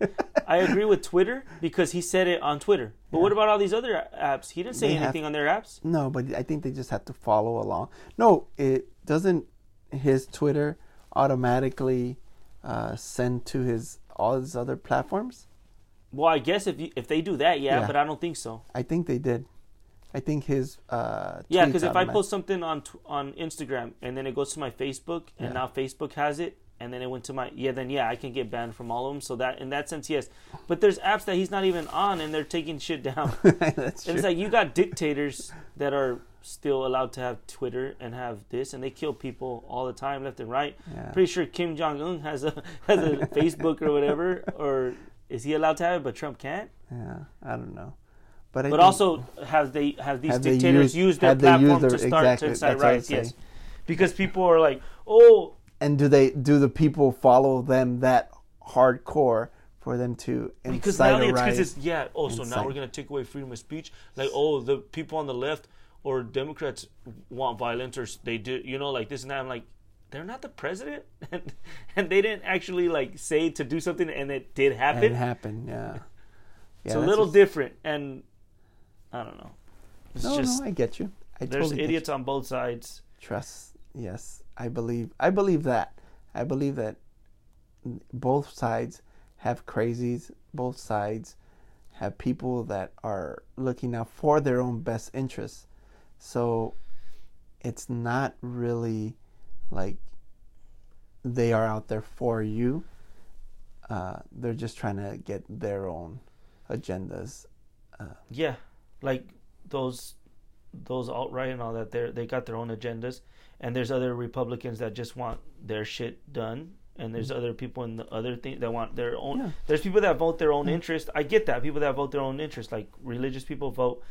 I agree with Twitter because he said it on Twitter. But what about all these other apps? He didn't say They have- anything on their apps. No, but I think they just have to follow along. No, it doesn't. His Twitter automatically uh, send to his all his other platforms. Well, I guess if you, if they do that, yeah, Yeah. but I don't think so. I think they did. I think his. Uh, Yeah, because if I post something on on Instagram and then it goes to my Facebook and Yeah. now Facebook has it and then it went to my yeah, then yeah, I can get banned from all of them. So that in that sense, yes. But there's apps that he's not even on and they're taking shit down. (laughs) That's And true. it's like you got dictators that are still allowed to have Twitter and have this, and they kill people all the time, left and right. yeah. Pretty sure Kim Jong Un has a (laughs) has a (laughs) Facebook or whatever, or is he allowed to have it, but Trump can't? yeah, I don't know, but I But also, have they have these Have dictators used- used their platform their- to start exactly, to incite riots? Yes, because people are like, oh, and do they do the people follow them that hardcore for them to because incite now a because riot? it's yeah. Oh, so now we're gonna take away freedom of speech. Like, oh, the people on the left or Democrats want violence, or they do, you know, like this and that. I'm like, they're not the president, and (laughs) and they didn't actually like say to do something, and it did And happen. it happened, yeah. (laughs) yeah it's a little just- different, and I don't know. It's No, just no, I get you. I there's totally idiots on both sides. trust yes i believe i believe that i believe that both sides have crazies both sides have people that are looking out for their own best interests so it's not really like they are out there for you uh, they're just trying to get their own agendas Yeah, like those those alt right and all that. They they got their own agendas, and there's other Republicans that just want their shit done, and there's mm-hmm. other people in the other thing that want their own. Yeah. There's people that vote their own mm-hmm. interest. I get that people that vote their own interest, like religious people vote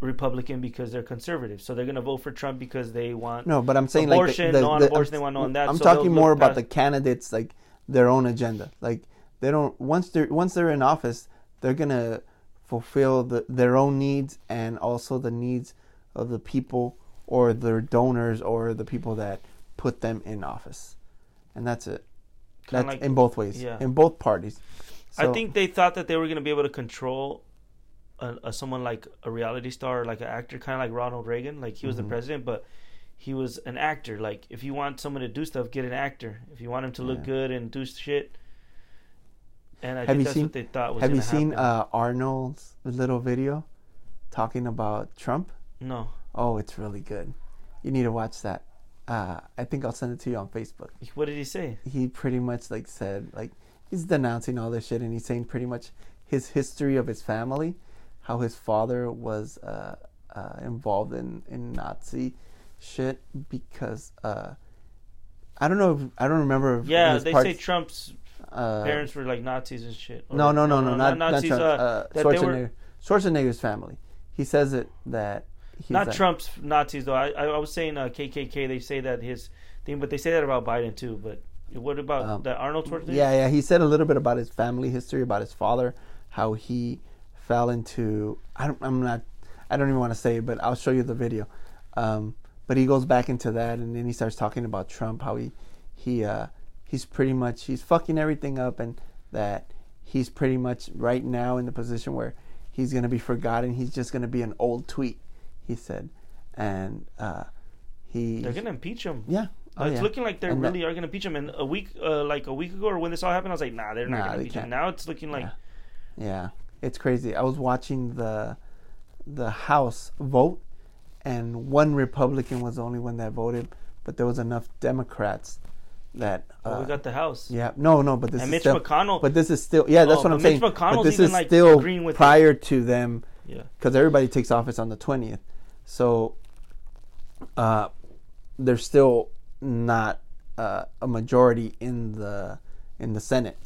Republican because they're conservative, so they're gonna vote for Trump because they want No, but I'm saying Abortion, like the, the, no on the- abortion, I'm, they want no on that, I'm so talking more about past- the candidates, like their own agenda. Like they don't once they're once they're in office, they're gonna fulfill the, their own needs and also the needs of the people or their donors or the people that put them in office, and that's it. Kinda That's like- in both ways, yeah. in both parties. I think they thought that they were going to be able to control a, a someone like a reality star, like an actor, kind of like Ronald Reagan. Like he was Mm-hmm. the president, but he was an actor. Like if you want someone to do stuff, get an actor. If you want him to look Yeah. good and do shit, and I Have think you that's seen- what they thought was. Have you seen uh, Arnold's little video talking about Trump? no, Oh, it's really good. You need to watch that. Uh, I think I'll send it to you on Facebook. what did he say? He pretty much like said like he's denouncing all this shit and he's saying pretty much his history of his family, how his father was uh, uh, involved in in Nazi shit because uh, I don't know. If, I don't remember. Yeah, they parts- say Trump's uh, parents were like Nazis and shit. Or- no, no, no, no, not, not Nazis. Trump. uh, Uh, that they Schwarzenegger. were Schwarzenegger's family. He says it that he's not like- Trump's Nazis though. I I was saying uh, KKK. They say that his thing, but they say that about Biden too. But what about Um, that Arnold Schwarzenegger? Yeah, yeah. He said a little bit about his family history, about his father, how he fell into. I don't, I'm not. I don't even want to say it, but I'll show you the video. Um, but he goes back into that, and then he starts talking about Trump, how he he uh, he's pretty much he's fucking everything up, and that he's pretty much right now in the position where he's gonna be forgotten. He's just gonna be an old tweet. He said, and uh, he They're gonna impeach him. yeah. Oh, it's yeah. looking like they really are gonna impeach him. And a week, uh, like a week ago, or when this all happened, I was like, nah, they're not Nah, gonna impeach him. can't. Now it's looking like Yeah. Yeah, it's crazy. I was watching the the House vote, and one Republican was the only one that voted, but there was enough Democrats that. oh, Uh, we got the House. yeah, no, no, but this And is Mitch still, McConnell. But this is still, yeah, that's Oh, what I'm saying. Mitch but this even, is like, still agreeing with it. prior to them, yeah, because everybody takes office on the twentieth. So, uh, there's still not uh, a majority in the in the Senate.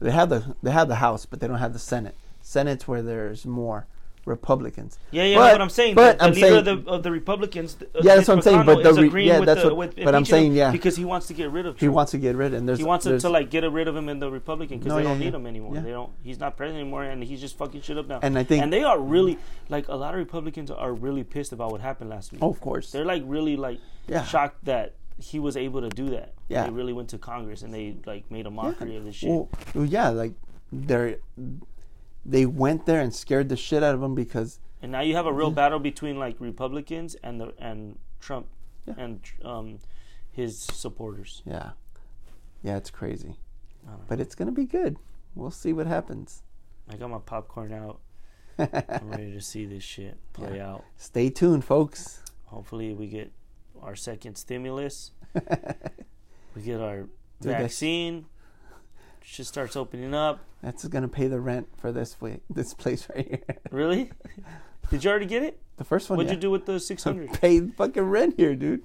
They have the they have the House, but they don't have the Senate. Senate's where there's more Republicans. yeah, yeah. But- but I'm saying, but the, the I'm leader saying- of the of the Republicans. uh, Yeah, that's Mitch what I'm saying, but the re- yeah, that's the, what- but I'm saying, yeah. because he wants to get rid of. Trump. He wants to get rid, and there's He wants to, there's- to like get rid of him in the Republican because No, they yeah, don't yeah. need him anymore. Yeah. They don't. He's not president anymore, and he's just fucking shit up now. And I think- and they are really like a lot of Republicans are really pissed about what happened last week. Oh, of course. They're like really like shocked that he was able to do that. Yeah. they really went to Congress and they like made a mockery of this shit. Well, yeah, like they they went there and scared the shit out of them because and now you have a real battle between like Republicans and the and Trump Yeah. and um his supporters. yeah, yeah, it's crazy, but it's gonna be good. We'll see what happens. I got my popcorn out. (laughs) I'm ready to see this shit play out. Stay tuned, folks. Hopefully, we get our second stimulus. (laughs) we get our Dude, vaccine. Shit starts opening up. That's gonna pay the rent for this way, this place right here. (laughs) Really? Did you already get it? The first one. What'd yeah. you do with the 600? (laughs) Paid fucking rent here, dude.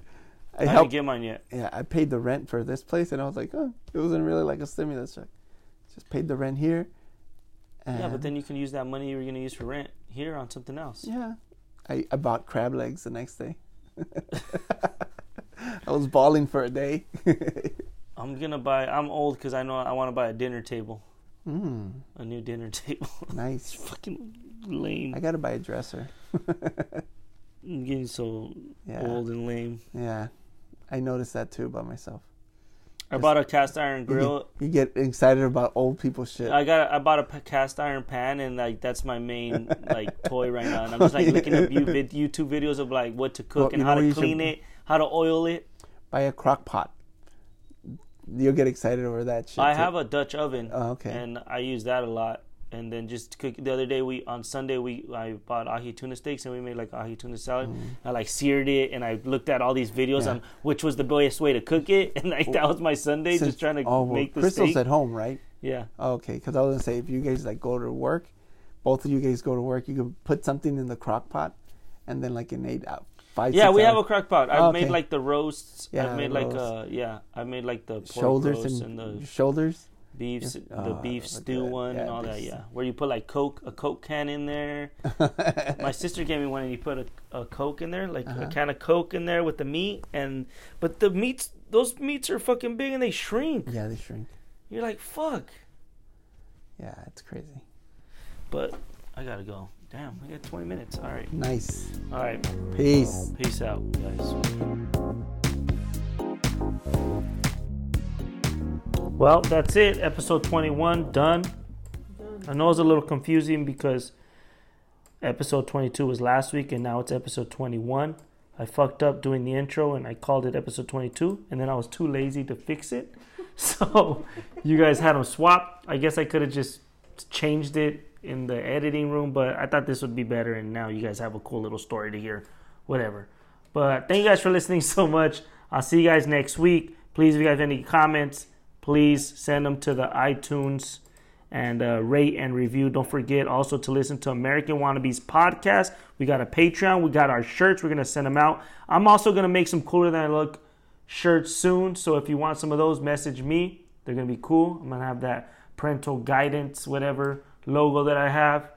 I I didn't helped. get mine yet. yeah, I paid the rent for this place, and I was like, oh, it wasn't really like a stimulus check. Just paid the rent here. Yeah, but then you can use that money you were to use for rent here on something else. Yeah. I, I bought crab legs the next day. (laughs) I was balling for a day. I'm to buy, I'm old because I know I want to buy a dinner table. mm, A new dinner (laughs) table. nice. Fucking lame. I gotta buy a dresser. (laughs) I'm getting so Yeah. old and lame. Yeah. I noticed that too about myself. I bought a cast iron grill. You get excited about old people shit. I got I bought a cast iron pan and like that's my main like (laughs) toy right now and I'm just like looking up YouTube videos of like what to cook Well, and how to clean should- it, how to oil it. buy a crock pot. You'll get excited over that shit. I too. have a Dutch oven Oh, okay. and I use that a lot. And then just cook. The other day we on Sunday we I bought ahi tuna steaks and we made like ahi tuna salad. I like seared it and I looked at all these videos Mm. Yeah. on which was the best way to cook it (laughs) and like that was my Sunday Since- just trying to oh, well, make the Crystal's steak. at home, right? yeah. Okay, because I was gonna say if you guys like go to work, both of you guys go to work, you can put something in the crock pot, and then like an eight out five. Yeah, we have a hours. crock pot. I've Oh, made like the roasts. Yeah, I've made like uh yeah, I made like the pork shoulders and, and, the shoulders. beef, Yes. the Oh, beef stew that. one and Yeah, all that. Yeah, where you put like Coke, a Coke can in there. (laughs) My sister gave me one, and you put a, a Coke in there, like Uh-huh. a can of Coke in there with the meat, and but the meats, those meats are fucking big and they shrink. yeah, they shrink. You're like fuck. Yeah, it's crazy. But I gotta go. Damn, we got 20 minutes. All right, Nice. all right. Peace. Peace out, guys. Well, that's it. Episode 21 done. I know it's a little confusing because episode 22 was last week and now it's episode 21. I fucked up doing the intro and I called it episode 22 and then I was too lazy to fix it. (laughs) So you guys had them swap. I guess I could have just changed it in the editing room, but I thought this would be better and now you guys have a cool little story to hear. Whatever. But thank you guys for listening (laughs) so much. I'll see you guys next week. Please, if you guys have any comments, please send them to the iTunes and uh, rate and review. Don't forget also to listen to American Wannabes podcast. We got a Patreon. We got our shirts. We're gonna send them out. I'm also gonna make some cooler than I look shirts soon. So if you want some of those, message me. They're gonna be cool. I'm gonna have that parental guidance, whatever logo that I have,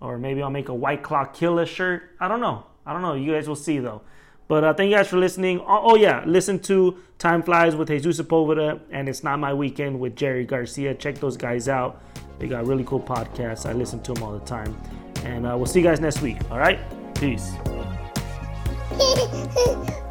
or maybe I'll make a White Claw Killer shirt. I don't know. I don't know. You guys will see though. But uh, thank you guys for listening. Oh, oh, yeah, listen to Time Flies with Jesus Sepulveda and It's Not My Weekend with Jerry Garcia. Check those guys out. They got really cool podcasts. I listen to them all the time. And uh, we'll see you guys next week. All right? Peace. (laughs)